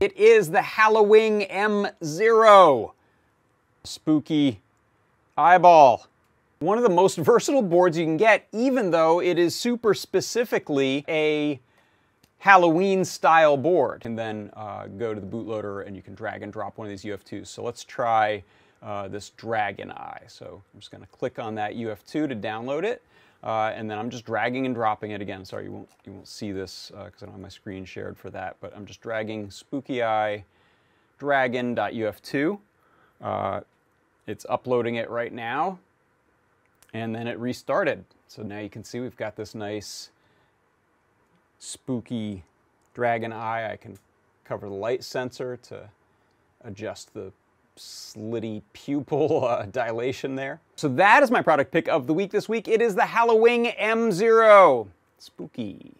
It is the HalloWing M0. Spooky eyeball. One of the most versatile boards you can get, even though it is super specifically a Halloween style board. And then uh, go to the bootloader and you can drag and drop one of these UF2s. So let's try uh, this Dragon Eye. So I'm just gonna click on that UF2 to download it. Uh, and then I'm just dragging and dropping it again. Sorry, you won't, you won't see this because uh, I don't have my screen shared for that, but I'm just dragging Spooky Eye Dragon.uf2. Uh, it's uploading it right now, and then it restarted. So now you can see we've got this nice spooky dragon eye. I can cover the light sensor to adjust the slitty pupil uh, dilation there. So that is my product pick of the week this week. It is the HalloWing M0. Spooky.